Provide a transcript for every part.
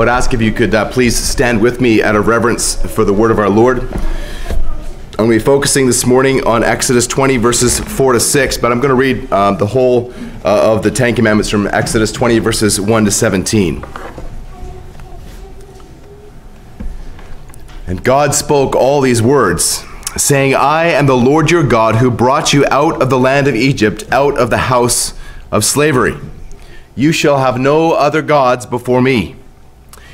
would ask if you could uh, please stand with me out of reverence for the word of our Lord. I'm going to be focusing this morning on Exodus 20, verses 4 to 6, but I'm going to read uh, the whole uh, of the Ten Commandments from Exodus 20, verses 1 to 17. And God spoke all these words, saying, I am the Lord your God who brought you out of the land of Egypt, out of the house of slavery. You shall have no other gods before me.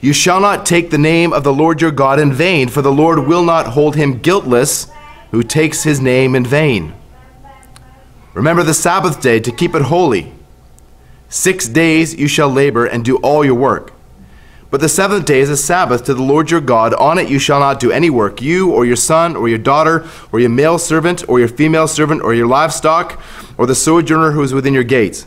You shall not take the name of the Lord your God in vain, for the Lord will not hold him guiltless who takes his name in vain. Remember the Sabbath day to keep it holy. Six days you shall labor and do all your work. But the seventh day is a Sabbath to the Lord your God. On it you shall not do any work, you or your son or your daughter or your male servant or your female servant or your livestock or the sojourner who is within your gates.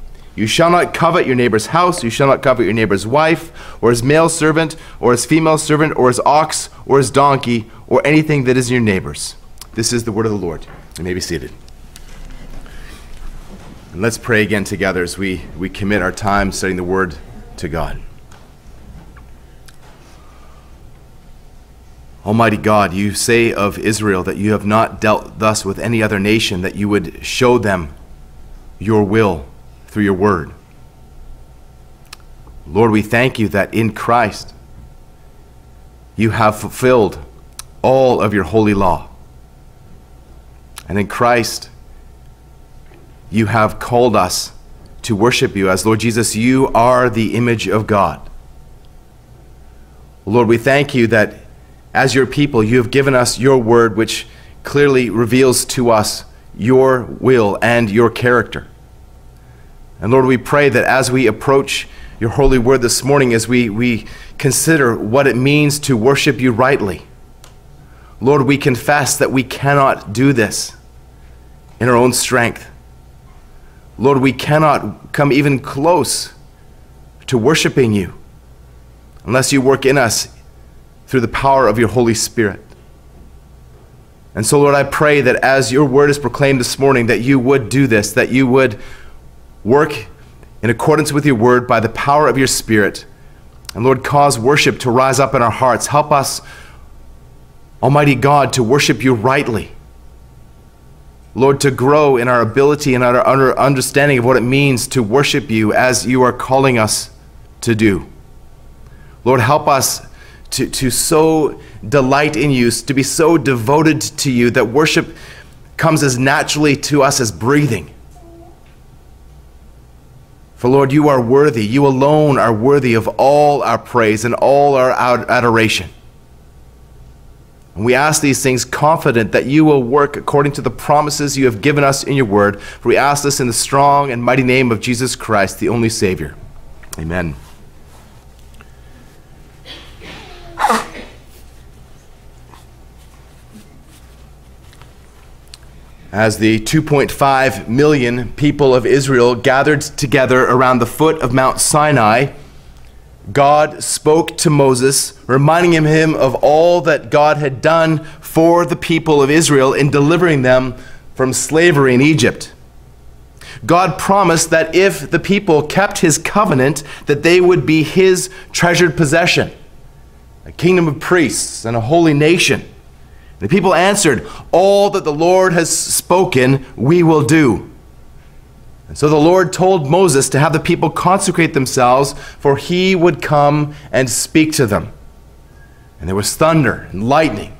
You shall not covet your neighbor's house. You shall not covet your neighbor's wife, or his male servant, or his female servant, or his ox, or his donkey, or anything that is your neighbor's. This is the word of the Lord. You may be seated. And let's pray again together as we, we commit our time studying the word to God. Almighty God, you say of Israel that you have not dealt thus with any other nation, that you would show them your will through your word. Lord, we thank you that in Christ you have fulfilled all of your holy law. And in Christ you have called us to worship you as Lord Jesus, you are the image of God. Lord, we thank you that as your people, you have given us your word, which clearly reveals to us your will and your character. And Lord, we pray that as we approach your holy word this morning, as we, we consider what it means to worship you rightly, Lord, we confess that we cannot do this in our own strength. Lord, we cannot come even close to worshiping you unless you work in us through the power of your Holy Spirit. And so, Lord, I pray that as your word is proclaimed this morning, that you would do this, that you would Work in accordance with your word by the power of your spirit. And Lord, cause worship to rise up in our hearts. Help us, Almighty God, to worship you rightly. Lord, to grow in our ability and our understanding of what it means to worship you as you are calling us to do. Lord, help us to, to so delight in you, to be so devoted to you that worship comes as naturally to us as breathing. For Lord, you are worthy. You alone are worthy of all our praise and all our adoration. And we ask these things confident that you will work according to the promises you have given us in your word. For we ask this in the strong and mighty name of Jesus Christ, the only Savior. Amen. As the 2.5 million people of Israel gathered together around the foot of Mount Sinai, God spoke to Moses, reminding him of all that God had done for the people of Israel in delivering them from slavery in Egypt. God promised that if the people kept his covenant, that they would be his treasured possession, a kingdom of priests and a holy nation. The people answered, All that the Lord has spoken, we will do. And so the Lord told Moses to have the people consecrate themselves, for he would come and speak to them. And there was thunder and lightning,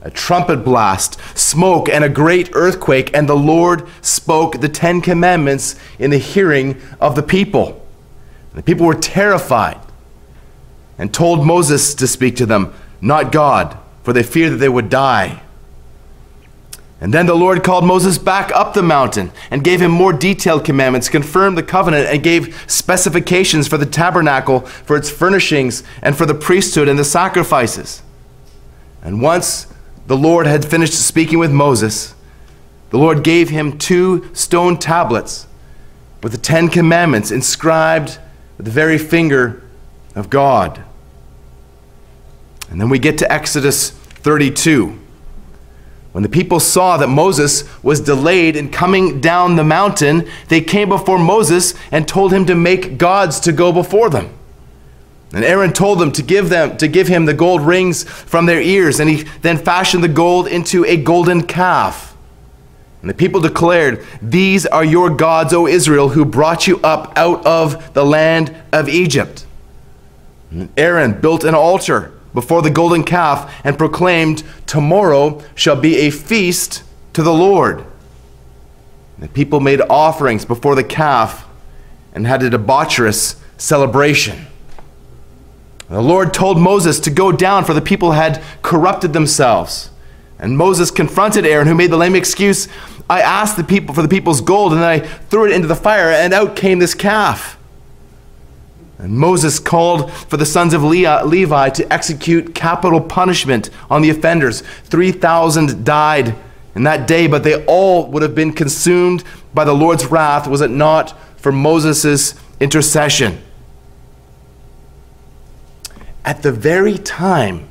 a trumpet blast, smoke, and a great earthquake, and the Lord spoke the Ten Commandments in the hearing of the people. The people were terrified and told Moses to speak to them, not God, for they feared that they would die. And then the Lord called Moses back up the mountain and gave him more detailed commandments, confirmed the covenant, and gave specifications for the tabernacle, for its furnishings, and for the priesthood and the sacrifices. And once the Lord had finished speaking with Moses, the Lord gave him two stone tablets with the Ten Commandments inscribed with the very finger of God. And then we get to Exodus 32. When the people saw that Moses was delayed in coming down the mountain, they came before Moses and told him to make gods to go before them. And Aaron told them to give them to give him the gold rings from their ears, and he then fashioned the gold into a golden calf. And the people declared, These are your gods, O Israel, who brought you up out of the land of Egypt. And Aaron built an altar before the golden calf and proclaimed, Tomorrow shall be a feast to the Lord. The people made offerings before the calf and had a debaucherous celebration. The Lord told Moses to go down, for the people had corrupted themselves. And Moses confronted Aaron, who made the lame excuse I asked the people for the people's gold, and then I threw it into the fire, and out came this calf. And Moses called for the sons of Levi to execute capital punishment on the offenders. 3,000 died in that day, but they all would have been consumed by the Lord's wrath, was it not for Moses' intercession. At the very time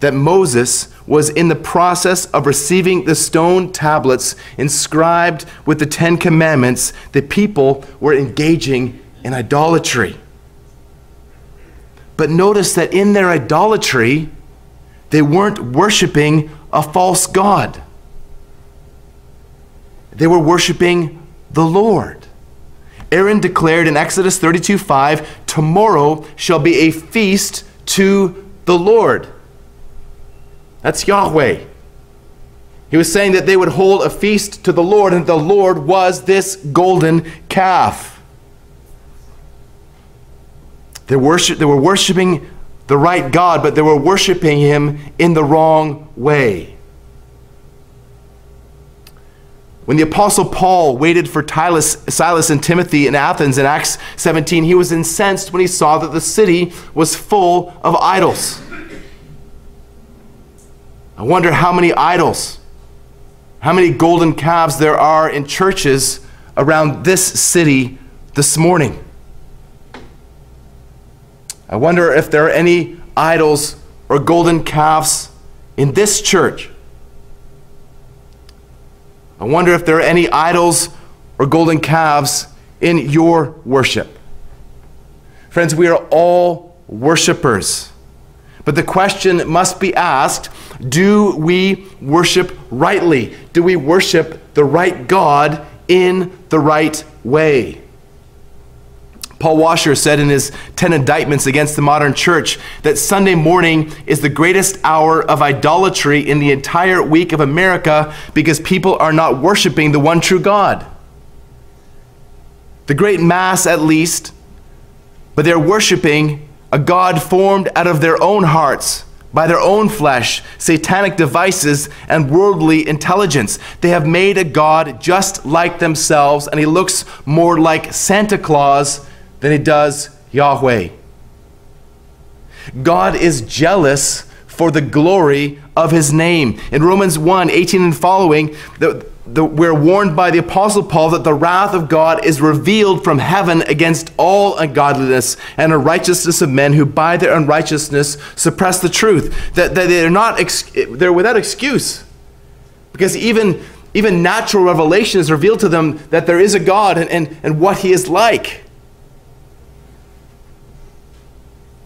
that Moses was in the process of receiving the stone tablets inscribed with the Ten Commandments, the people were engaging in idolatry. But notice that in their idolatry, they weren't worshiping a false God. They were worshiping the Lord. Aaron declared in Exodus 32 5, Tomorrow shall be a feast to the Lord. That's Yahweh. He was saying that they would hold a feast to the Lord, and the Lord was this golden calf. They, worship, they were worshiping the right God, but they were worshiping Him in the wrong way. When the Apostle Paul waited for Silas and Timothy in Athens in Acts 17, he was incensed when he saw that the city was full of idols. I wonder how many idols, how many golden calves there are in churches around this city this morning. I wonder if there are any idols or golden calves in this church. I wonder if there are any idols or golden calves in your worship. Friends, we are all worshipers. But the question must be asked do we worship rightly? Do we worship the right God in the right way? Paul Washer said in his 10 indictments against the modern church that Sunday morning is the greatest hour of idolatry in the entire week of America because people are not worshiping the one true God. The great mass, at least, but they're worshiping a God formed out of their own hearts by their own flesh, satanic devices, and worldly intelligence. They have made a God just like themselves, and he looks more like Santa Claus than he does Yahweh. God is jealous for the glory of his name. In Romans 1 18 and following, the, the, we're warned by the Apostle Paul that the wrath of God is revealed from heaven against all ungodliness and unrighteousness of men who by their unrighteousness suppress the truth. That, that they're, not ex- they're without excuse. Because even, even natural revelation is revealed to them that there is a God and, and, and what he is like.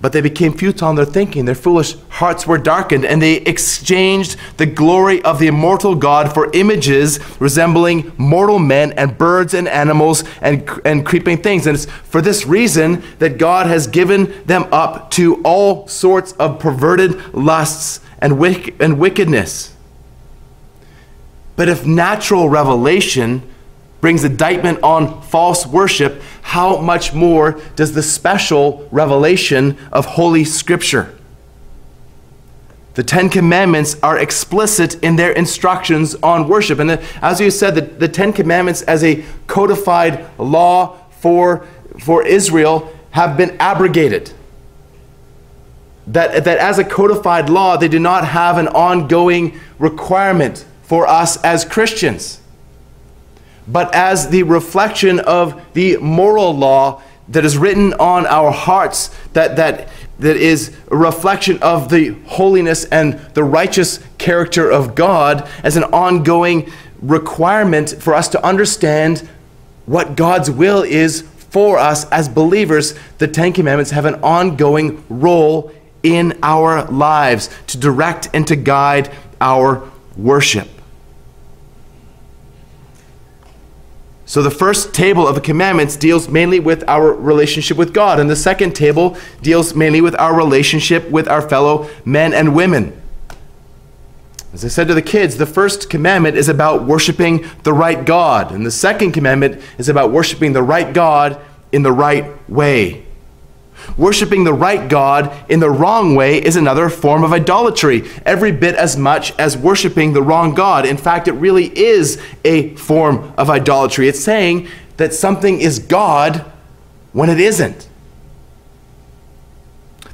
But they became futile in their thinking. Their foolish hearts were darkened, and they exchanged the glory of the immortal God for images resembling mortal men and birds and animals and, and creeping things. And it's for this reason that God has given them up to all sorts of perverted lusts and, wick- and wickedness. But if natural revelation brings indictment on false worship, how much more does the special revelation of Holy Scripture? The Ten Commandments are explicit in their instructions on worship. And as you said, the, the Ten Commandments, as a codified law for, for Israel, have been abrogated. That, that as a codified law, they do not have an ongoing requirement for us as Christians, but as the reflection of the moral law that is written on our hearts, that, that that is a reflection of the holiness and the righteous character of God as an ongoing requirement for us to understand what God's will is for us as believers. The Ten Commandments have an ongoing role in our lives to direct and to guide our worship. So the first table of the commandments deals mainly with our relationship with God, and the second table deals mainly with our relationship with our fellow men and women. As I said to the kids, the first commandment is about worshiping the right God, and the second commandment is about worshiping the right God in the right way. Worshipping the right God in the wrong way is another form of idolatry, every bit as much as worshiping the wrong God. In fact, it really is a form of idolatry. It's saying that something is God when it isn't.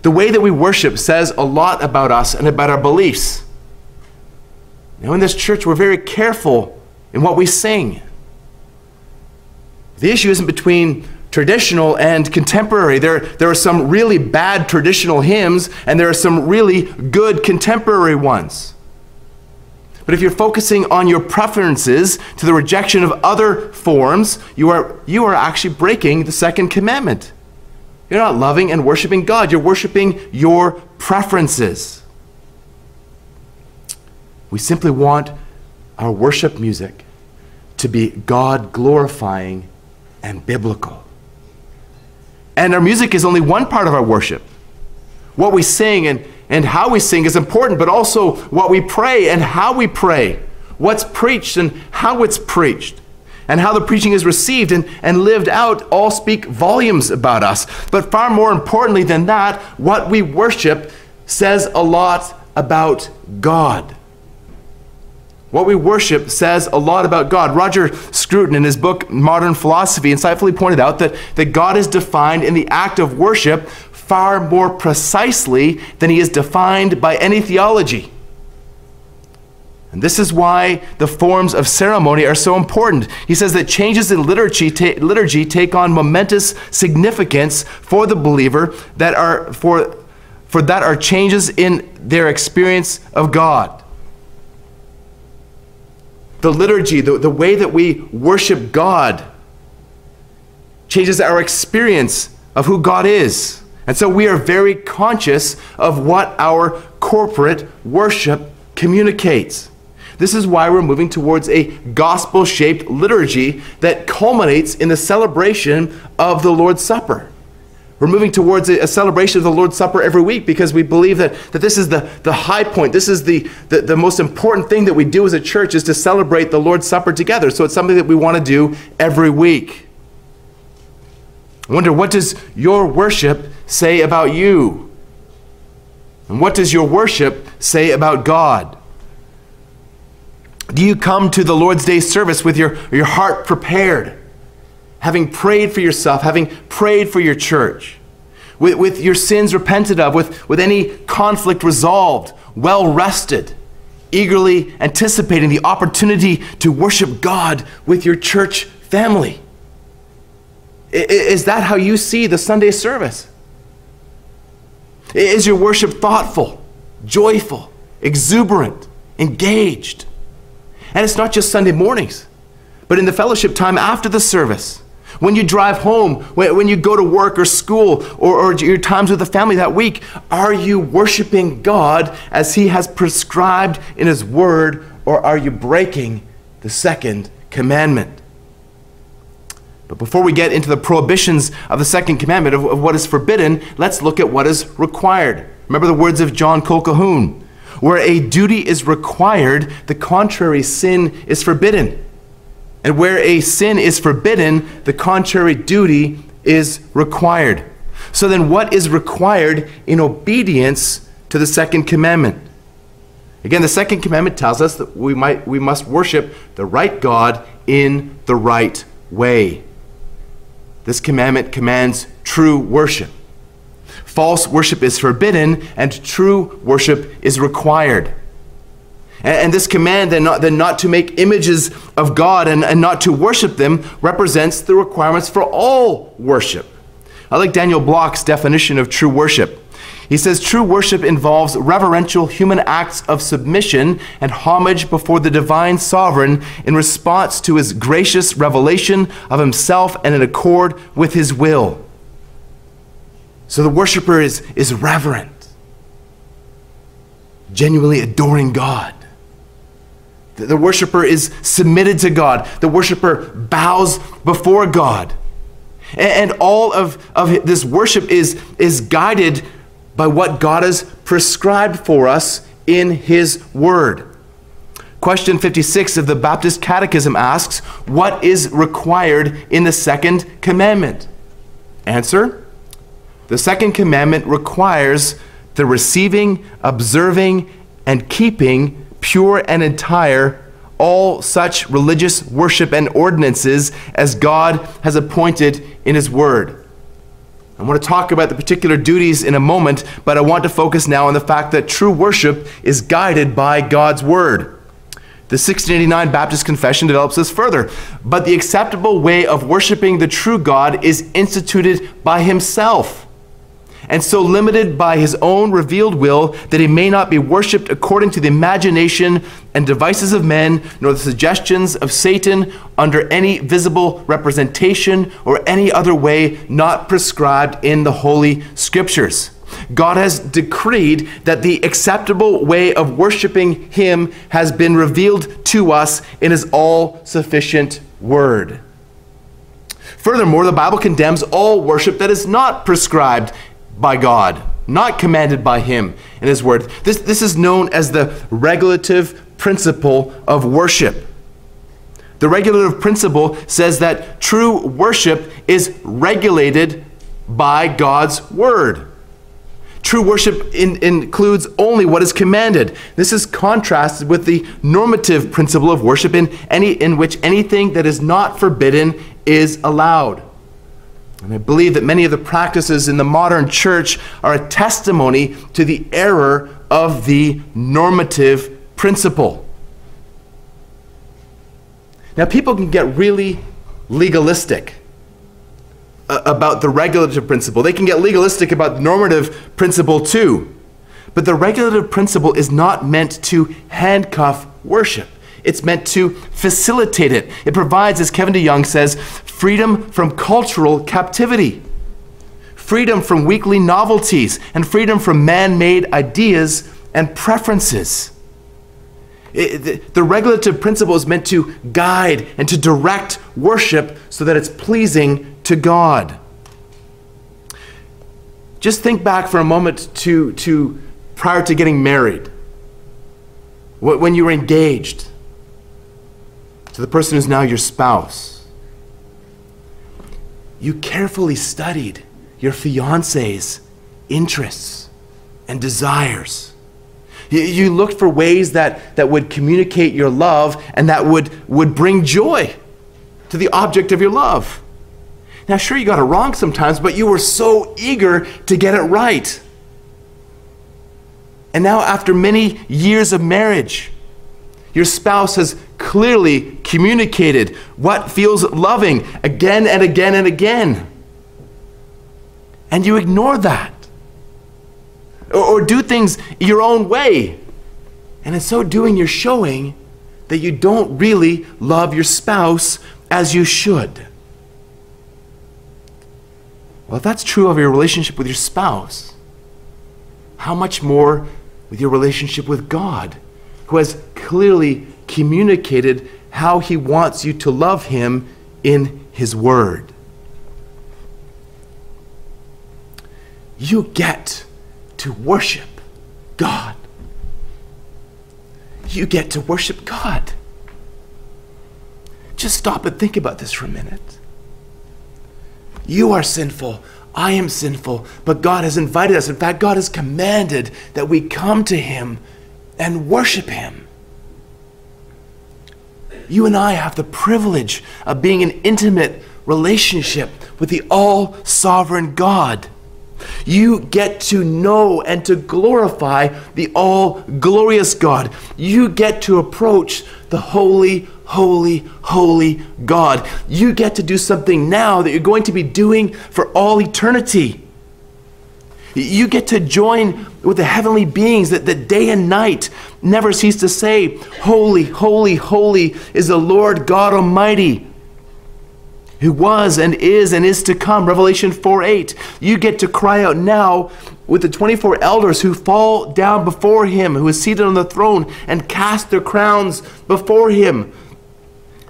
The way that we worship says a lot about us and about our beliefs. Now, in this church, we're very careful in what we sing. The issue isn't between traditional and contemporary. There, there are some really bad traditional hymns, and there are some really good contemporary ones. But if you're focusing on your preferences to the rejection of other forms, you are, you are actually breaking the second commandment. You're not loving and worshiping God, you're worshiping your preferences. We simply want our worship music to be God glorifying and biblical. And our music is only one part of our worship. What we sing and, and how we sing is important, but also what we pray and how we pray, what's preached and how it's preached, and how the preaching is received and, and lived out all speak volumes about us. But far more importantly than that, what we worship says a lot about God. What we worship says a lot about God. Roger Scruton, in his book Modern Philosophy, insightfully pointed out that, that God is defined in the act of worship far more precisely than he is defined by any theology. And this is why the forms of ceremony are so important. He says that changes in liturgy, ta- liturgy take on momentous significance for the believer that are for, for that are changes in their experience of God the liturgy, the, the way that we worship God, changes our experience of who God is. And so we are very conscious of what our corporate worship communicates. This is why we're moving towards a gospel shaped liturgy that culminates in the celebration of the Lord's Supper. We're moving towards a, celebration of the Lord's Supper every week because we believe that, that this is the, the high point. This is the, the, the most important thing that we do as a church is to celebrate the Lord's Supper together. So it's something that we want to do every week. I wonder, what does your worship say about you? And what does your worship say about God? Do you come to the Lord's Day service with your, your heart prepared? Having prayed for yourself, having prayed for your church, with, with your sins repented of, with, with any conflict resolved, well rested, eagerly anticipating the opportunity to worship God with your church family. Is that how you see the Sunday service? Is your worship thoughtful, joyful, exuberant, engaged? And it's not just Sunday mornings, but in the fellowship time after the service when you drive home, when, you go to work or school, or, or your times with the family that week, are you worshiping God as He has prescribed in His Word, or are you breaking the second commandment? But before we get into the prohibitions of the second commandment, of, of what is forbidden, let's look at what is required. Remember the words of John Colquhoun Where a duty is required, the contrary sin is forbidden. And where a sin is forbidden, the contrary duty is required. So then, what is required in obedience to the second commandment? Again, the second commandment tells us that we, might, we must worship the right God in the right way. This commandment commands true worship. False worship is forbidden, and true worship is required. And, this command, then not, then not to make images of God and, and not to worship them, represents the requirements for all worship. I like Daniel Block's definition of true worship. He says true worship involves reverential human acts of submission and homage before the divine sovereign in response to his gracious revelation of himself and in accord with his will. So the worshiper is, is reverent, genuinely adoring God. The, worshiper is submitted to God. The worshiper bows before God. And, and all of, of this worship is, is guided by what God has prescribed for us in His Word. Question 56 of the Baptist Catechism asks, What is required in the second commandment? Answer The second commandment requires the receiving, observing, and keeping pure and entire all such religious worship and ordinances as God has appointed in His Word. I want to talk about the particular duties in a moment, but I want to focus now on the fact that true worship is guided by God's Word. The 1689 Baptist Confession develops this further. But the acceptable way of worshiping the true God is instituted by Himself and so limited by his own revealed will that he may not be worshipped according to the imagination and devices of men, nor the suggestions of Satan under any visible representation or any other way not prescribed in the Holy Scriptures. God has decreed that the acceptable way of worshiping Him has been revealed to us in His all sufficient Word. Furthermore, the Bible condemns all worship that is not prescribed by God, not commanded by Him in His Word. This, this is known as the regulative principle of worship. The regulative principle says that true worship is regulated by God's Word. True worship in, includes only what is commanded. This is contrasted with the normative principle of worship in, any, in which anything that is not forbidden is allowed. And I believe that many of the practices in the modern church are a testimony to the error of the normative principle. Now, people can get really legalistic uh, about the regulative principle. They can get legalistic about the normative principle too. But the regulative principle is not meant to handcuff worship. It's meant to facilitate it. It provides, as Kevin DeYoung says, freedom from cultural captivity, freedom from weekly novelties, and freedom from man made ideas and preferences. It, the, the regulative principle is meant to guide and to direct worship so that it's pleasing to God. Just think back for a moment to, to prior to getting married, when you were engaged to the person who's now your spouse. You carefully studied your fiance's interests and desires. You, looked for ways that, that would communicate your love and that would, would bring joy to the object of your love. Now, sure, you got it wrong sometimes, but you were so eager to get it right. And now, after many years of marriage, your spouse has clearly communicated what feels loving again and again and again. And you ignore that. Or, or, do things your own way. And in so doing, you're showing that you don't really love your spouse as you should. Well, if that's true of your relationship with your spouse, how much more with your relationship with God? Who has clearly communicated how he wants you to love him in his word. You get to worship God. you get to worship God. Just stop and think about this for a minute. You are sinful. I am sinful. But God has invited us. In fact, God has commanded that we come to Him and worship Him. You and I have the privilege of being in intimate relationship with the all sovereign God. You get to know and to glorify the all glorious God. You get to approach the holy, holy, holy God. You get to do something now that you're going to be doing for all eternity. You get to join with the heavenly beings that, that day and night never cease to say, Holy, holy, holy is the Lord God Almighty who was and is and is to come. Revelation 4 8. You get to cry out now with the 24 elders who fall down before him, who is seated on the throne, and cast their crowns before him,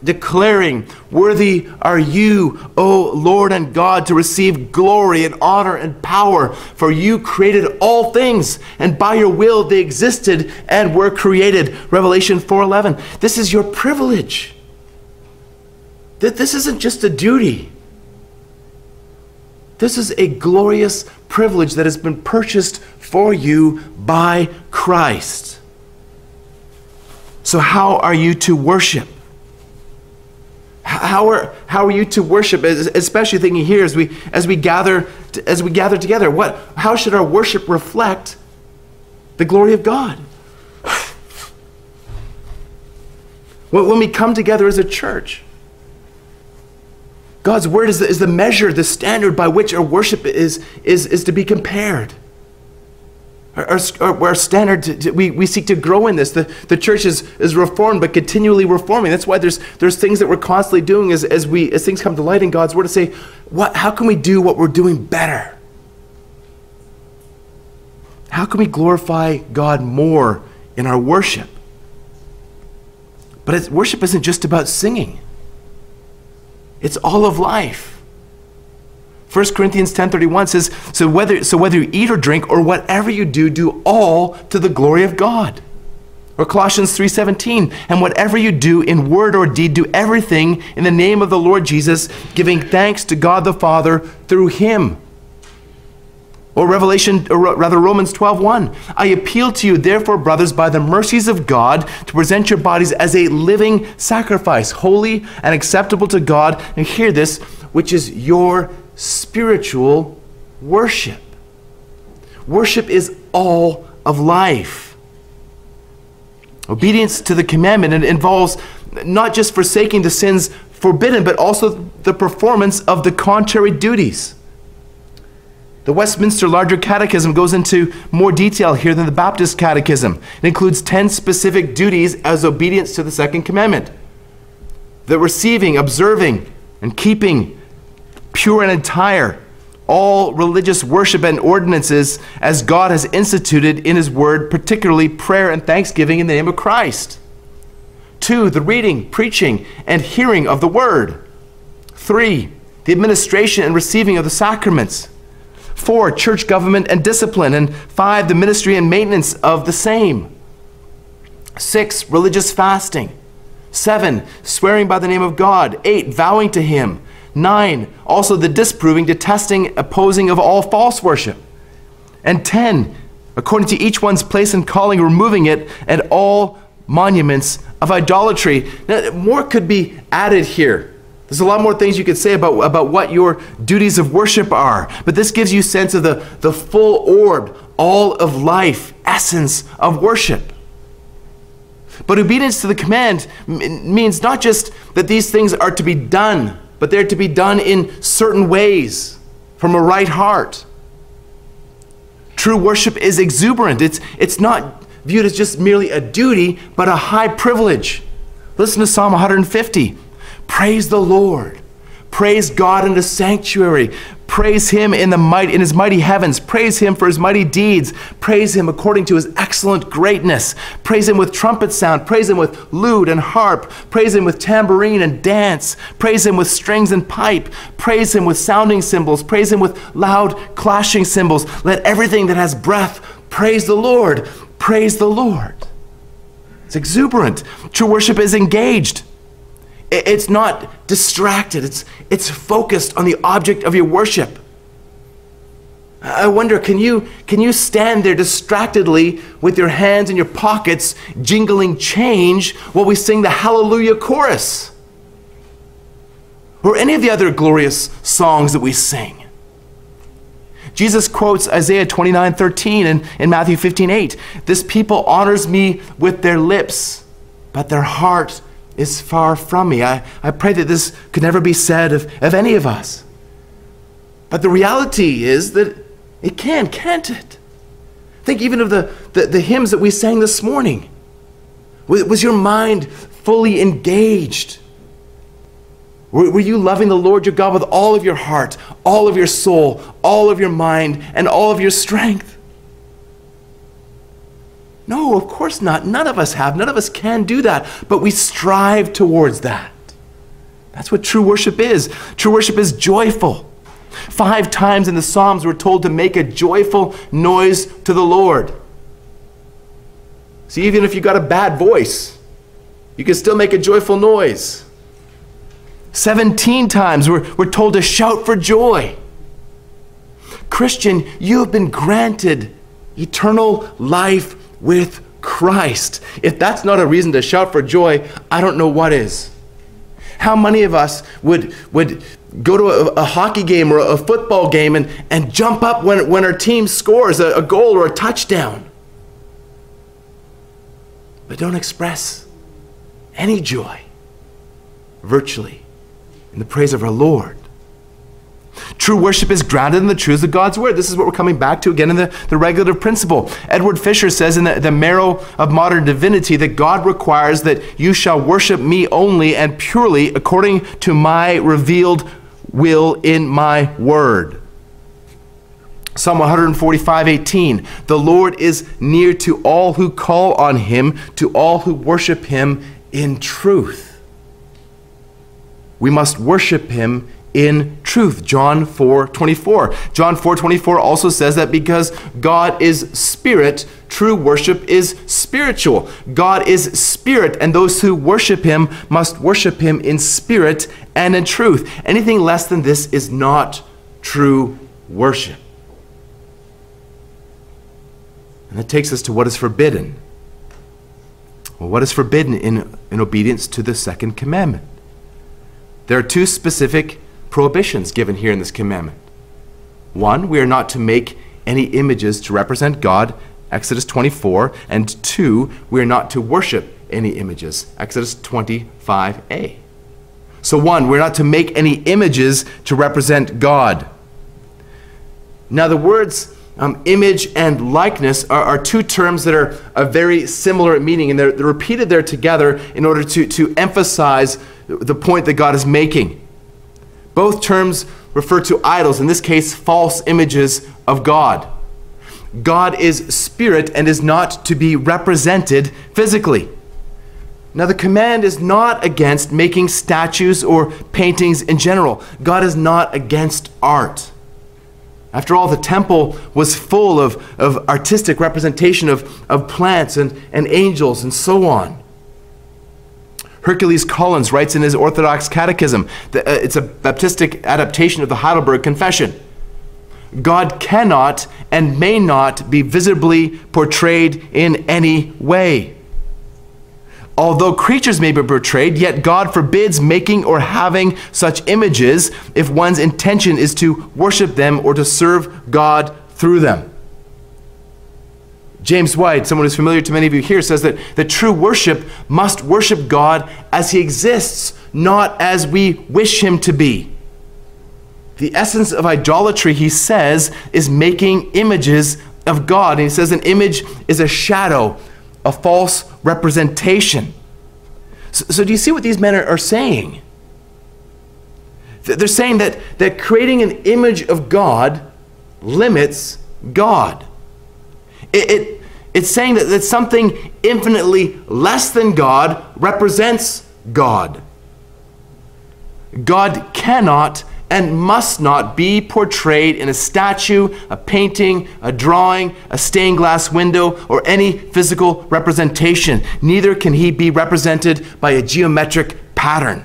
declaring, Worthy are you, O Lord and God, to receive glory and honor and power, for you created all things, and by your will they existed and were created. Revelation 4:11. This is your privilege. That this isn't just a duty. This is a glorious privilege that has been purchased for you by Christ. So, how are you to worship? How are, how are you to worship, especially thinking here as we, as we, gather, as we gather together? What, how should our worship reflect the glory of God? When we come together as a church, God's word is the, is the measure, the standard by which our worship is, is, is to be compared. Our, our, our standard, we, we seek to grow in this. The, the church is, is reformed, but continually reforming. That's why there's, there's things that we're constantly doing as, as, we, as things come to light in God's word to say, what, how can we do what we're doing better? How can we glorify God more in our worship? But worship isn't just about singing. It's all of life. 1 Corinthians 10:31 says, so whether, so whether you eat or drink or whatever you do, do all to the glory of God. Or Colossians 3:17, and whatever you do in word or deed, do everything in the name of the Lord Jesus, giving thanks to God the Father through him. Or Revelation, or rather Romans 12:1. I appeal to you, therefore, brothers, by the mercies of God, to present your bodies as a living sacrifice, holy and acceptable to God. And hear this, which is your spiritual worship. Worship is all of life. Obedience to the commandment it involves not just forsaking the sins forbidden, but also the performance of the contrary duties. The Westminster Larger Catechism goes into more detail here than the Baptist Catechism. It includes 10 specific duties as obedience to the second commandment. The receiving, observing, and keeping pure and entire all religious worship and ordinances as God has instituted in His Word, particularly prayer and thanksgiving in the name of Christ. Two, the reading, preaching, and hearing of the Word. Three, the administration and receiving of the sacraments. Four, church government and discipline. And five, the ministry and maintenance of the same. Six, religious fasting. Seven, swearing by the name of God. Eight, vowing to Him. Nine, also the disproving, detesting, opposing of all false worship. And ten, according to each one's place and calling, removing it, and all monuments of idolatry. Now, more could be added here. There's a lot more things you could say about, about what your duties of worship are, but this gives you sense of the, the full orb, all of life, essence of worship. But obedience to the command means not just that these things are to be done, but they're to be done in certain ways from a right heart. True worship is exuberant. It's, it's not viewed as just merely a duty, but a high privilege. Listen to Psalm 150. Praise the Lord. Praise God in the sanctuary. Praise him in the might in his mighty heavens. Praise him for his mighty deeds. Praise him according to his excellent greatness. Praise him with trumpet sound. Praise him with lute and harp. Praise him with tambourine and dance. Praise him with strings and pipe. Praise him with sounding cymbals. Praise him with loud clashing cymbals. Let everything that has breath praise the Lord. Praise the Lord. It's exuberant. True worship is engaged. It's not distracted. It's, it's focused on the object of your worship. I wonder, can you, can you stand there distractedly with your hands in your pockets, jingling change while we sing the Hallelujah chorus? Or any of the other glorious songs that we sing? Jesus quotes Isaiah 29 13 and in Matthew 15 8. This people honors me with their lips, but their heart is far from me. I, I pray that this could never be said of, of any of us. But the reality is that it can, can't it? Think even of the, the, the hymns that we sang this morning. Was your mind fully engaged? Were you loving the Lord your God with all of your heart, all of your soul, all of your mind, and all of your strength? No, of course not. None of us have. None of us can do that. But we strive towards that. That's what true worship is. True worship is joyful. Five times in the Psalms, we're told to make a joyful noise to the Lord. See, even if you got a bad voice, you can still make a joyful noise. 17 times we're, we're told to shout for joy. Christian, you have been granted eternal life with Christ. If that's not a reason to shout for joy, I don't know what is. How many of us would, would go to a, a hockey game or a football game and, and jump up when, when our team scores a, a goal or a touchdown? But don't express any joy, virtually, in the praise of our Lord. True worship is grounded in the truths of God's word. This is what we're coming back to again in the, the regulative principle. Edward Fisher says in the, the Marrow of Modern Divinity that God requires that you shall worship me only and purely according to my revealed will in my word. Psalm 145, 18. The Lord is near to all who call on him, to all who worship him in truth. We must worship him in truth. John 4 24. John 4 24 also says that because God is spirit, true worship is spiritual. God is spirit, and those who worship him must worship him in spirit and in truth. Anything less than this is not true worship. And that takes us to what is forbidden. Well, what is forbidden in, in obedience to the second commandment? There are two specific prohibitions given here in this commandment. One, we are not to make any images to represent God, Exodus 24, and two, we are not to worship any images, Exodus 25a. So, one, we're not to make any images to represent God. Now, the words um, image and likeness are, are, two terms that are a very similar meaning, and they're, they're repeated there together in order to, to emphasize the point that God is making. Both terms refer to idols, in this case, false images of God. God is spirit and is not to be represented physically. Now, the command is not against making statues or paintings in general. God is not against art. After all, the temple was full of, of artistic representation of, of plants and, and angels and so on. Hercules Collins writes in his Orthodox Catechism, uh, it's a Baptistic adaptation of the Heidelberg Confession. God cannot and may not be visibly portrayed in any way. Although creatures may be portrayed, yet God forbids making or having such images if one's intention is to worship them or to serve God through them. James White, someone who's familiar to many of you here, says that, that true worship must worship God as he exists, not as we wish him to be. The essence of idolatry, he says, is making images of God. And he says an image is a shadow, a false representation. So, so do you see what these men are, are saying? They're saying that, that creating an image of God limits God. It, it, it's saying that, that something infinitely less than God represents God. God cannot and must not be portrayed in a statue, a painting, a drawing, a stained glass window, or any physical representation. Neither can he be represented by a geometric pattern.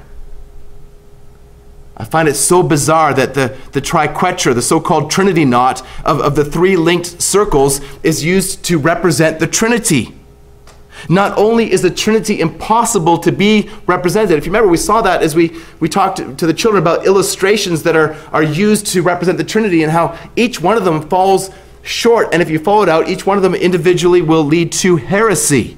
I find it so bizarre that the, the triquetra, the so called Trinity knot of, of the three linked circles, is used to represent the Trinity. Not only is the Trinity impossible to be represented, if you remember, we saw that as we, we talked to, to the children about illustrations that are, are used to represent the Trinity and how each one of them falls short. And if you follow it out, each one of them individually will lead to heresy.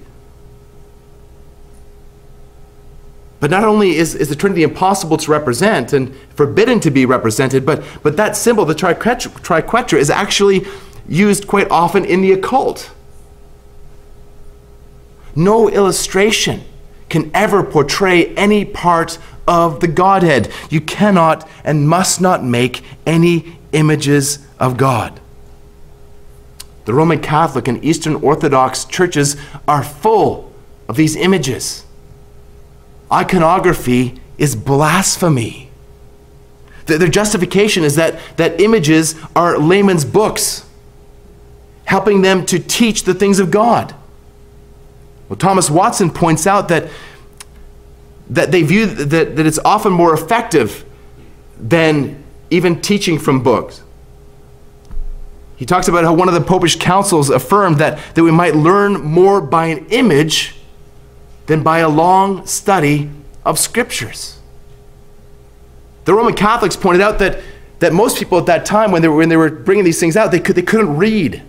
But not only is, is the Trinity impossible to represent and forbidden to be represented, but, but that symbol, the triquetra, is actually used quite often in the occult. No illustration can ever portray any part of the Godhead. You cannot and must not make any images of God. The Roman Catholic and Eastern Orthodox churches are full of these images. Iconography is blasphemy. Their justification is that, that images are layman's books, helping them to teach the things of God. Well, Thomas Watson points out that, that they view that, that it's often more effective than even teaching from books. He talks about how one of the popish councils affirmed that, that we might learn more by an image than by a long study of scriptures. The Roman Catholics pointed out that, that most people at that time, when they, were, when they were bringing these things out, they, could, they couldn't read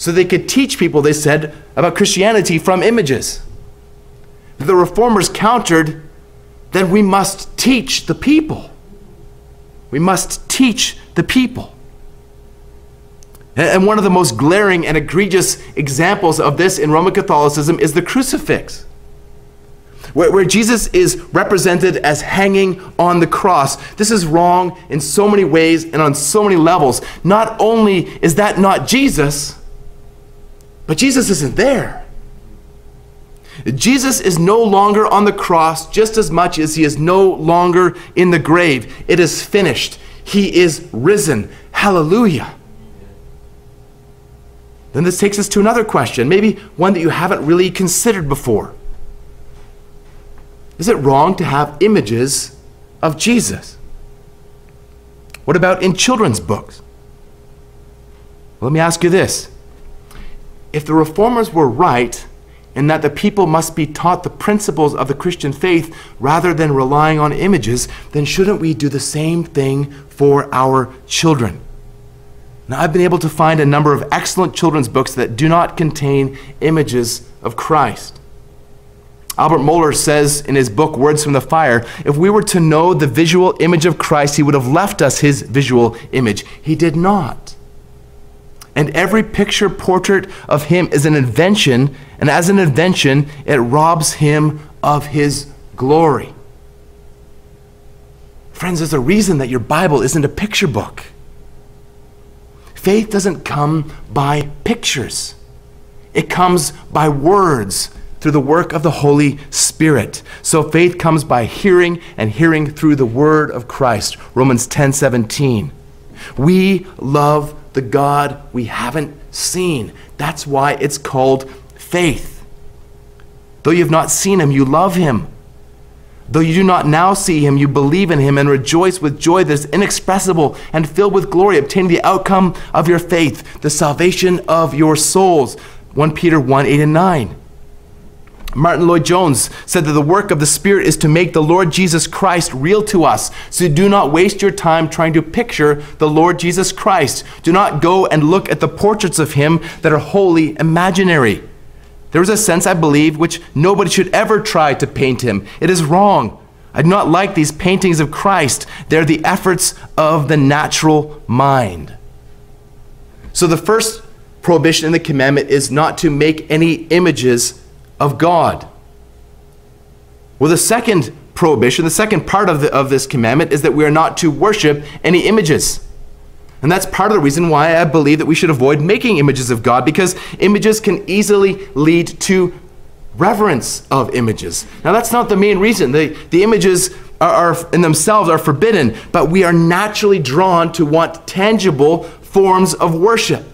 so they could teach people, they said, about Christianity from images. The reformers countered, then we must teach the people. We must teach the people. And one of the most glaring and egregious examples of this in Roman Catholicism is the crucifix, where, where, Jesus is represented as hanging on the cross. This is wrong in so many ways and on so many levels. Not only is that not Jesus, but Jesus isn't there. Jesus is no longer on the cross just as much as he is no longer in the grave. It is finished. He is risen. Hallelujah. Then this takes us to another question, maybe one that you haven't really considered before. Is it wrong to have images of Jesus? What about in children's books? Let me ask you this if the reformers were right in that the people must be taught the principles of the Christian faith rather than relying on images, then shouldn't we do the same thing for our children? Now, I've been able to find a number of excellent children's books that do not contain images of Christ. Albert Mohler says in his book, Words from the Fire, if we were to know the visual image of Christ, he would have left us his visual image. He did not. And every picture portrait of him is an invention, and as an invention, it robs him of his glory. Friends, there's a reason that your Bible isn't a picture book. Faith doesn't come by pictures, it comes by words through the work of the Holy Spirit. So faith comes by hearing and hearing through the word of Christ. Romans 10 17. We love the God we haven't seen. That's why it's called faith. Though you have not seen him, you love him. Though you do not now see him, you believe in him and rejoice with joy that is inexpressible and filled with glory, obtaining the outcome of your faith, the salvation of your souls. 1 Peter 1 8 and 9. Martyn Lloyd-Jones said that the work of the Spirit is to make the Lord Jesus Christ real to us. So do not waste your time trying to picture the Lord Jesus Christ. Do not go and look at the portraits of him that are wholly imaginary. There is a sense, I believe, which nobody should ever try to paint him. It is wrong. I do not like these paintings of Christ. They're the efforts of the natural mind. So the first prohibition in the commandment is not to make any images of God. Well, the second prohibition, the second part of, the, of this commandment is that we are not to worship any images. And that's part of the reason why I believe that we should avoid making images of God because images can easily lead to reverence of images. Now, that's not the main reason. The, the images are, are in themselves are forbidden, but we are naturally drawn to want tangible forms of worship.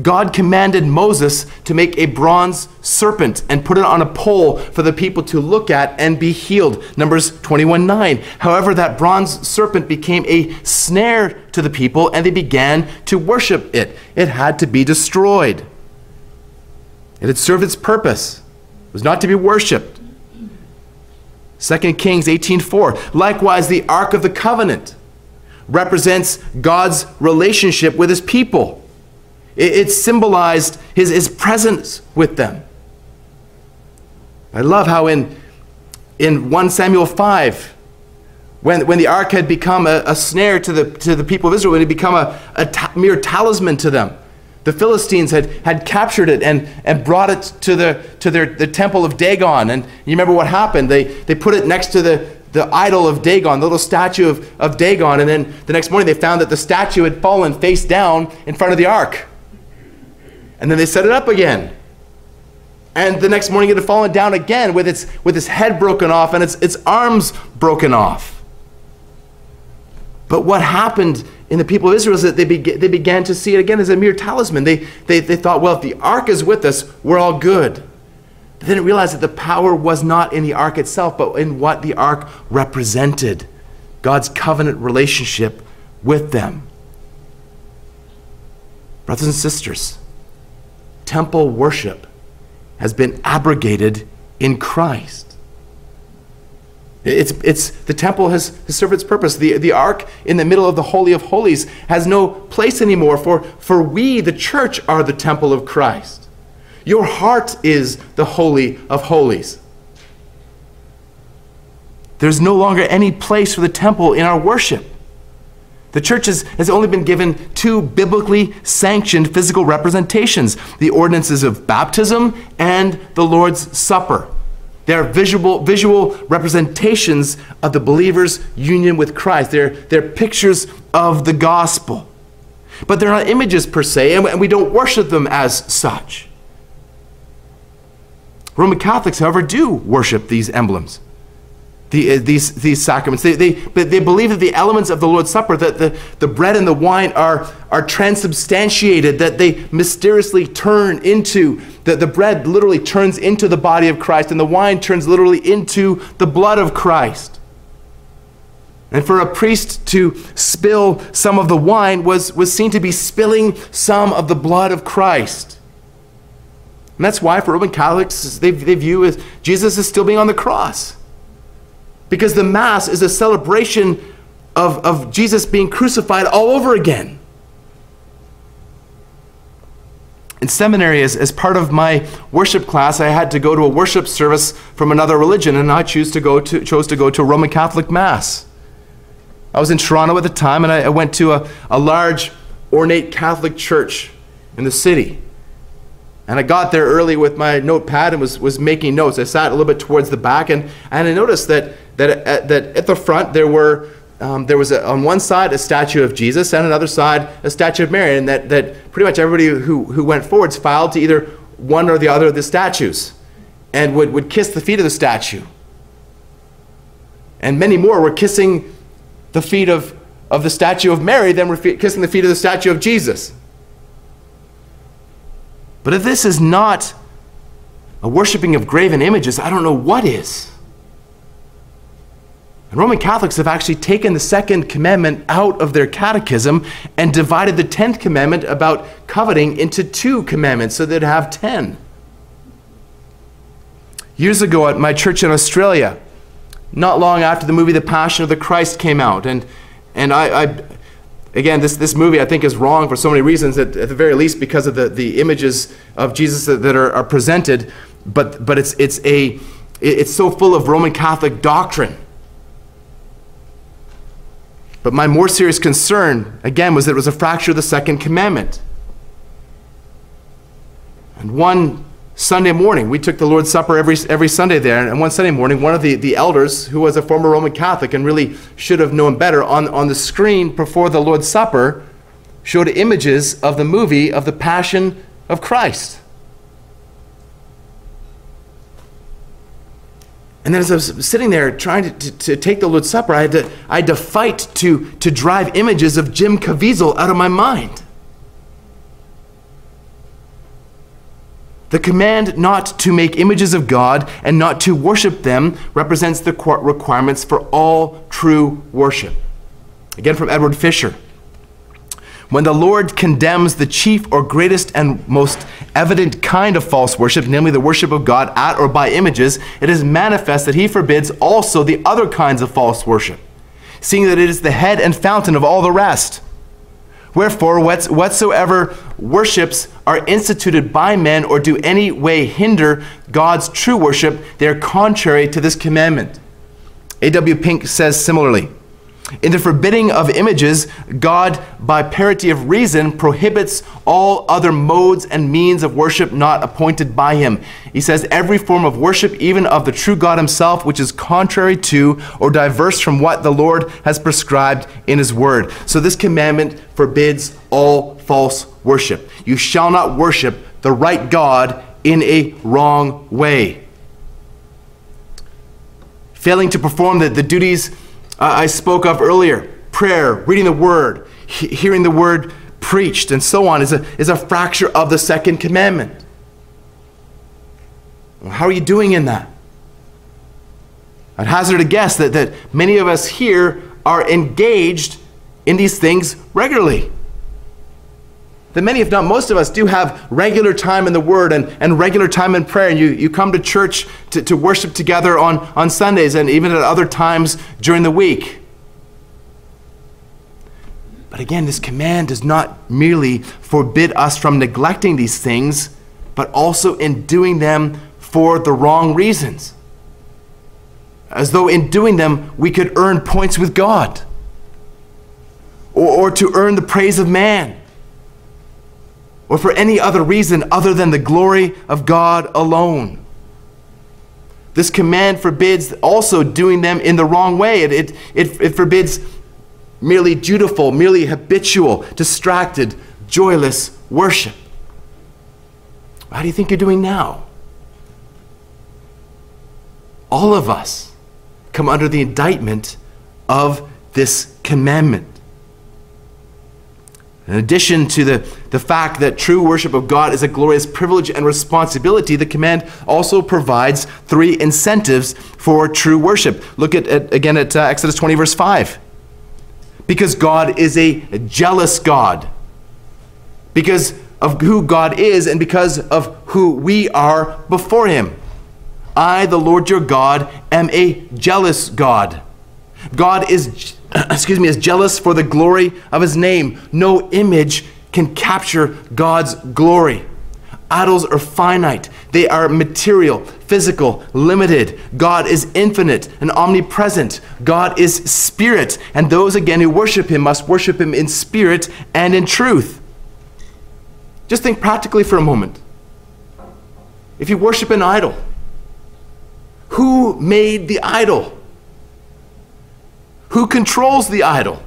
God commanded Moses to make a bronze serpent and put it on a pole for the people to look at and be healed. Numbers 21 9. However, that bronze serpent became a snare to the people and they began to worship it. It had to be destroyed. It had served its purpose, it was not to be worshiped. 2 Kings 18:4. Likewise, the Ark of the Covenant represents God's relationship with his people. It, it symbolized his, his presence with them. I love how in, in 1 Samuel 5, when, when the ark had become a, a snare to the, to the people of Israel, when it had become a, a ta- mere talisman to them, the Philistines had, had captured it and, and brought it to, the, to their, the temple of Dagon. And you remember what happened? They, they put it next to the, the idol of Dagon, the little statue of, of Dagon. And then the next morning they found that the statue had fallen face down in front of the ark. And then they set it up again. And the next morning it had fallen down again with its, with its head broken off and its, its arms broken off. But what happened in the people of Israel is that they, be, they began to see it again as a mere talisman. They, they, they thought, well, if the ark is with us, we're all good. They didn't realize that the power was not in the ark itself, but in what the ark represented God's covenant relationship with them. Brothers and sisters, temple worship has been abrogated in Christ. It's, it's, the temple has, has served its purpose. The, the ark in the middle of the Holy of Holies has no place anymore, for, for we, the church, are the temple of Christ. Your heart is the Holy of Holies. There's no longer any place for the temple in our worship. The church has, has only been given two biblically sanctioned physical representations the ordinances of baptism and the Lord's Supper. They're visual, visual representations of the believer's union with Christ. They're, they're pictures of the gospel. But they're not images per se, and we don't worship them as such. Roman Catholics, however, do worship these emblems the, uh, these, these sacraments. They, they, they believe that the elements of the Lord's Supper, that the, the bread and the wine are, are transubstantiated, that they mysteriously turn into, that the bread literally turns into the body of Christ, and the wine turns literally into the blood of Christ. And for a priest to spill some of the wine was, was seen to be spilling some of the blood of Christ. And that's why for Roman Catholics, they, they view as Jesus is still being on the cross. Because the Mass is a celebration of, of Jesus being crucified all over again. In seminary, as, as part of my worship class, I had to go to a worship service from another religion, and I choose to go to, chose to go to a Roman Catholic Mass. I was in Toronto at the time, and I, I went to a, a large, ornate Catholic church in the city. And I got there early with my notepad and was, was making notes. I sat a little bit towards the back, and, and I noticed that that at, that at the front there were um, there was a, on one side a statue of Jesus and another side a statue of Mary, and that, that pretty much everybody who, who went forwards filed to either one or the other of the statues and would, would kiss the feet of the statue. And many more were kissing the feet of, of the statue of Mary than were kissing the feet of the statue of Jesus. But if this is not a worshiping of graven images, I don't know what is. And Roman Catholics have actually taken the second commandment out of their catechism and divided the tenth commandment about coveting into two commandments so they'd have ten. Years ago at my church in Australia, not long after the movie The Passion of the Christ came out, and, and I, I again, this, this movie I think is wrong for so many reasons, at, at the very least because of the, the images of Jesus that, that are, are presented, but, but it's, it's, a, it's so full of Roman Catholic doctrine but my more serious concern, again, was that it was a fracture of the second commandment. And one Sunday morning, we took the Lord's Supper every, every Sunday there. And one Sunday morning, one of the, the elders, who was a former Roman Catholic and really should have known better, on, on the screen before the Lord's Supper showed images of the movie of the Passion of Christ. And then as I was sitting there trying to, to, to, take the Lord's Supper, I had to, I had to fight to, to drive images of Jim Caviezel out of my mind. The command not to make images of God and not to worship them represents the requirements for all true worship. Again, from Edward Fisher. When the Lord condemns the chief or greatest and most evident kind of false worship, namely the worship of God at or by images, it is manifest that he forbids also the other kinds of false worship, seeing that it is the head and fountain of all the rest. Wherefore, whatsoever worships are instituted by men or do any way hinder God's true worship, they are contrary to this commandment. A.W. Pink says similarly. In the forbidding of images, God, by parity of reason, prohibits all other modes and means of worship not appointed by him. He says, every form of worship, even of the true God himself, which is contrary to or diverse from what the Lord has prescribed in his word. So this commandment forbids all false worship. You shall not worship the right God in a wrong way. Failing to perform the, the duties I spoke of earlier prayer, reading the word, he- hearing the word preached, and so on is a, is a fracture of the second commandment. How are you doing in that? I'd hazard a guess that, that many of us here are engaged in these things regularly. That many, if not most of us, do have regular time in the Word and, and regular time in prayer. And you, you come to church to, to worship together on, on Sundays and even at other times during the week. But again, this command does not merely forbid us from neglecting these things, but also in doing them for the wrong reasons. As though in doing them we could earn points with God or, or to earn the praise of man or for any other reason other than the glory of God alone. This command forbids also doing them in the wrong way. It, it, it, it forbids merely dutiful, merely habitual, distracted, joyless worship. How do you think you're doing now? All of us come under the indictment of this commandment. In addition to the, the fact that true worship of God is a glorious privilege and responsibility, the command also provides three incentives for true worship. Look at, at again at uh, Exodus 20, verse 5. Because God is a jealous God. Because of who God is and because of who we are before Him. I, the Lord your God, am a jealous God. God is excuse me, is jealous for the glory of his name. No image can capture God's glory. Idols are finite, they are material, physical, limited. God is infinite and omnipresent. God is spirit, and those again who worship him must worship him in spirit and in truth. Just think practically for a moment. If you worship an idol, who made the idol? Who controls the idol?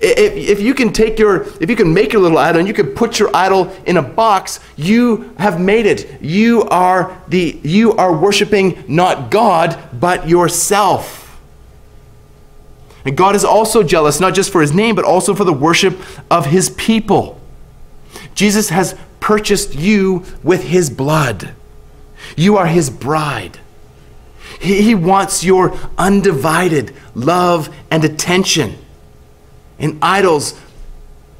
If, if you can take your, if you can make your little idol and you can put your idol in a box, you have made it. You are the, you are worshiping not God, but yourself. And God is also jealous, not just for his name, but also for the worship of his people. Jesus has purchased you with his blood. You are his bride. He, he wants your undivided love and attention. And idols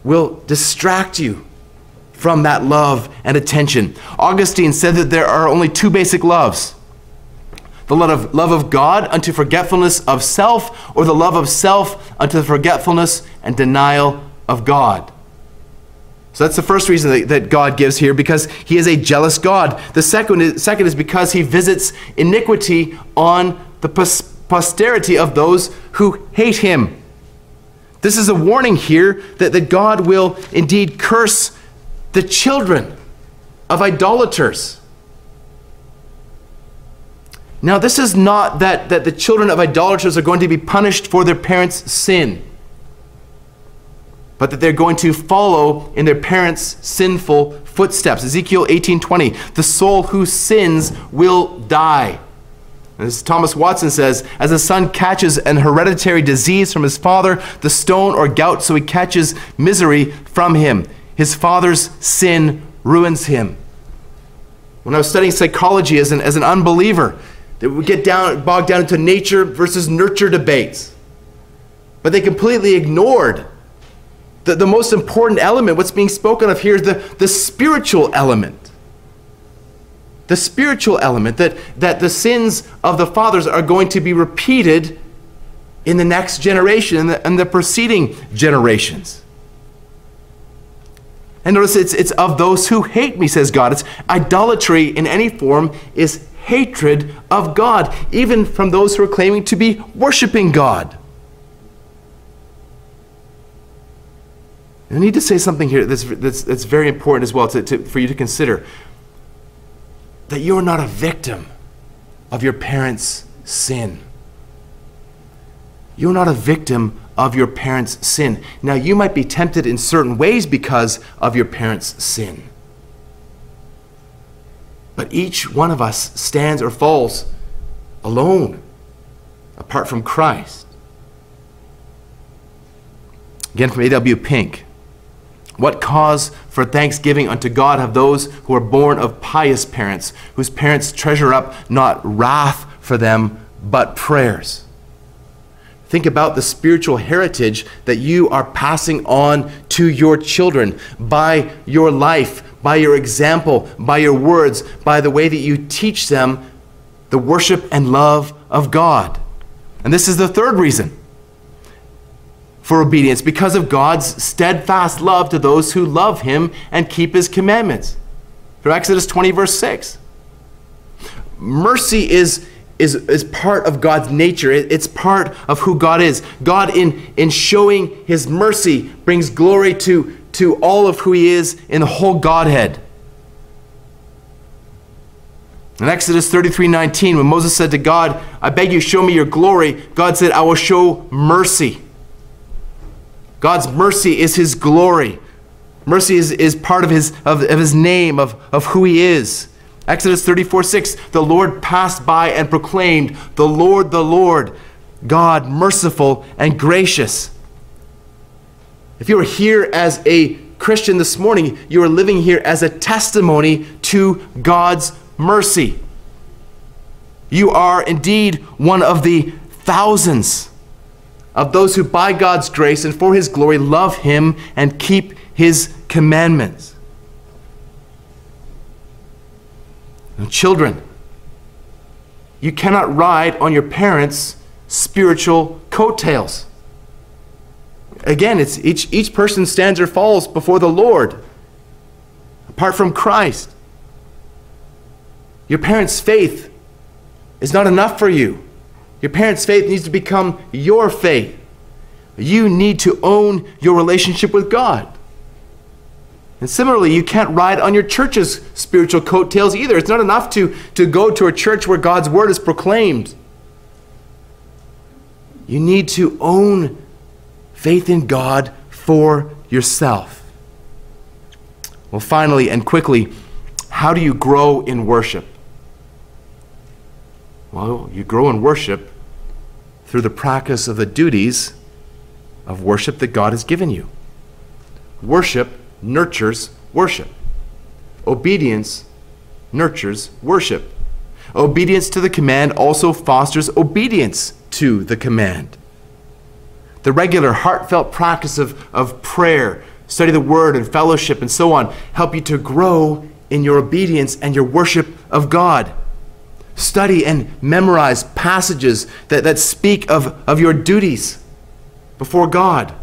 will distract you from that love and attention. Augustine said that there are only two basic loves the love of, love of God unto forgetfulness of self, or the love of self unto the forgetfulness and denial of God. So that's the first reason that, that, God gives here, because he is a jealous God. The second is, second is because he visits iniquity on the posterity of those who hate him. This is a warning here that, that God will indeed curse the children of idolaters. Now, this is not that, that the children of idolaters are going to be punished for their parents' sin. But that they're going to follow in their parents' sinful footsteps. Ezekiel 18:20, the soul who sins will die. As Thomas Watson says, as a son catches an hereditary disease from his father, the stone or gout, so he catches misery from him. His father's sin ruins him. When I was studying psychology as an, as an unbeliever, they would get down, bogged down into nature versus nurture debates. But they completely ignored the, the most important element. What's being spoken of here is the, the spiritual element the spiritual element, that, that the sins of the fathers are going to be repeated in the next generation and the, and the preceding generations. And notice it's, it's of those who hate me, says God. It's idolatry in any form is hatred of God, even from those who are claiming to be worshiping God. I need to say something here that's, that's, that's very important as well to, to, for you to consider that you're not a victim of your parents' sin. You're not a victim of your parents' sin. Now, you might be tempted in certain ways because of your parents' sin. But each one of us stands or falls alone, apart from Christ. Again, from A.W. Pink. What cause for thanksgiving unto God have those who are born of pious parents, whose parents treasure up not wrath for them, but prayers? Think about the spiritual heritage that you are passing on to your children by your life, by your example, by your words, by the way that you teach them the worship and love of God. And this is the third reason for obedience because of God's steadfast love to those who love him and keep his commandments. Through Exodus 20, verse 6. Mercy is, is, is part of God's nature, it's part of who God is. God, in, in showing his mercy, brings glory to, to all of who he is in the whole Godhead. In Exodus 33 19, when Moses said to God, I beg you, show me your glory, God said, I will show mercy. God's mercy is his glory. Mercy is, is part of his, of, of his name, of, of who he is. Exodus 34 6, the Lord passed by and proclaimed, The Lord, the Lord, God merciful and gracious. If you are here as a Christian this morning, you are living here as a testimony to God's mercy. You are indeed one of the thousands of those who, by God's grace and for His glory, love Him and keep His commandments. Children, you cannot ride on your parents' spiritual coattails. Again, it's each, each person stands or falls before the Lord, apart from Christ. Your parents' faith is not enough for you. Your parents' faith needs to become your faith. You need to own your relationship with God. And similarly, you can't ride on your church's spiritual coattails either. It's not enough to, to go to a church where God's word is proclaimed. You need to own faith in God for yourself. Well, finally and quickly, how do you grow in worship? Well, you grow in worship through the practice of the duties of worship that God has given you. Worship nurtures worship. Obedience nurtures worship. Obedience to the command also fosters obedience to the command. The regular, heartfelt practice of, of prayer, study the word and fellowship and so on help you to grow in your obedience and your worship of God study and memorize passages that, that speak of, of your duties before God.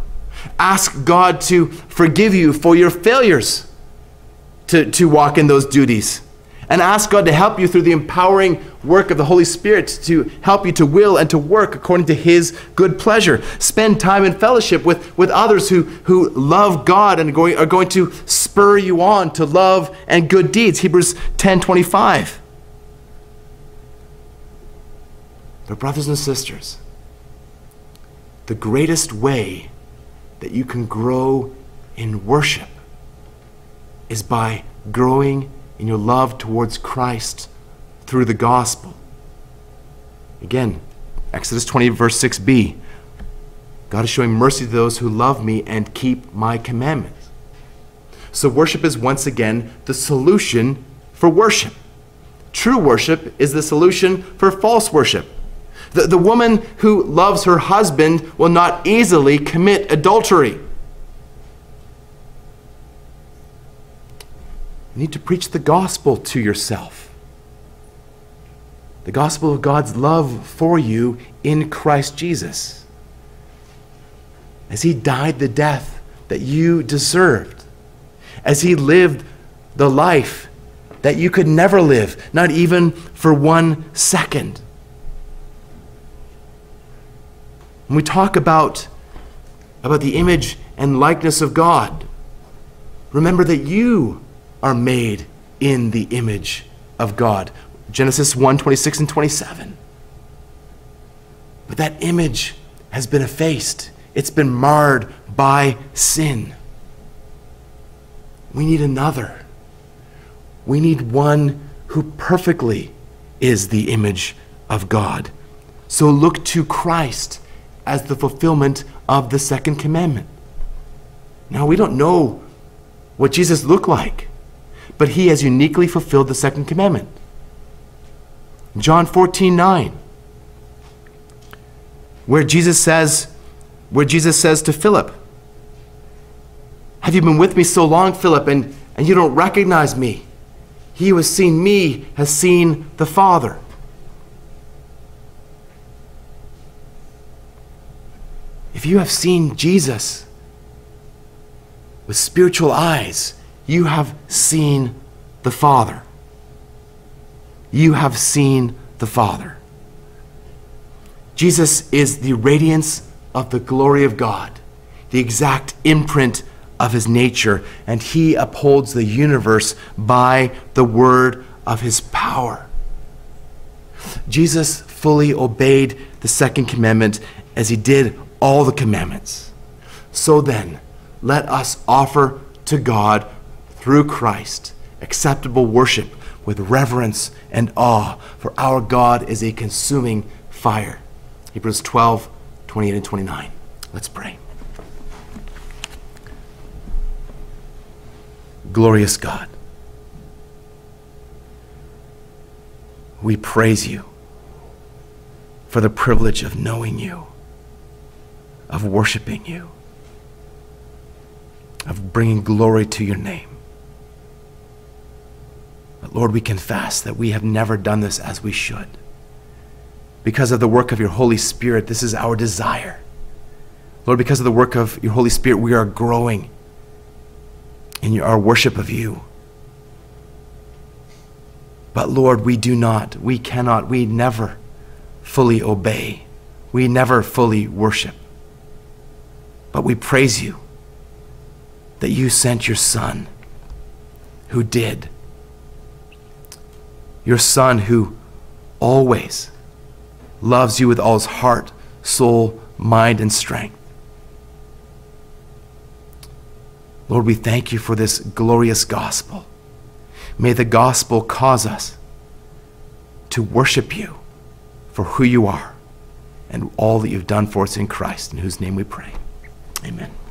Ask God to forgive you for your failures to, to walk in those duties. And ask God to help you through the empowering work of the Holy Spirit to help you to will and to work according to His good pleasure. Spend time in fellowship with, with others who, who love God and going, are going to spur you on to love and good deeds. Hebrews 10 25. But, brothers and sisters, the greatest way that you can grow in worship is by growing in your love towards Christ through the gospel. Again, Exodus 20, verse 6b God is showing mercy to those who love me and keep my commandments. So, worship is once again the solution for worship. True worship is the solution for false worship. The, the woman who loves her husband will not easily commit adultery. You need to preach the gospel to yourself. The gospel of God's love for you in Christ Jesus. As he died the death that you deserved, as he lived the life that you could never live, not even for one second. When we talk about, about the image and likeness of God, remember that you are made in the image of God. Genesis 1 26 and 27. But that image has been effaced, it's been marred by sin. We need another. We need one who perfectly is the image of God. So look to Christ as the fulfillment of the second commandment. Now, we don't know what Jesus looked like, but he has uniquely fulfilled the second commandment. John 14 9, where Jesus says, where Jesus says to Philip, Have you been with me so long, Philip, and, and you don't recognize me? He who has seen me has seen the Father. If you have seen Jesus with spiritual eyes, you have seen the Father. You have seen the Father. Jesus is the radiance of the glory of God, the exact imprint of his nature, and he upholds the universe by the word of his power. Jesus fully obeyed the second commandment as he did all the commandments. So then, let us offer to God through Christ acceptable worship with reverence and awe, for our God is a consuming fire. Hebrews 12, 28 and 29. Let's pray. Glorious God, we praise you for the privilege of knowing you of worshiping you, of bringing glory to your name. But Lord, we confess that we have never done this as we should. Because of the work of your Holy Spirit, this is our desire. Lord, because of the work of your Holy Spirit, we are growing in our worship of you. But Lord, we do not, we cannot, we never fully obey. We never fully worship. But we praise you that you sent your Son who did. Your Son who always loves you with all his heart, soul, mind, and strength. Lord, we thank you for this glorious gospel. May the gospel cause us to worship you for who you are and all that you've done for us in Christ, in whose name we pray. Amen.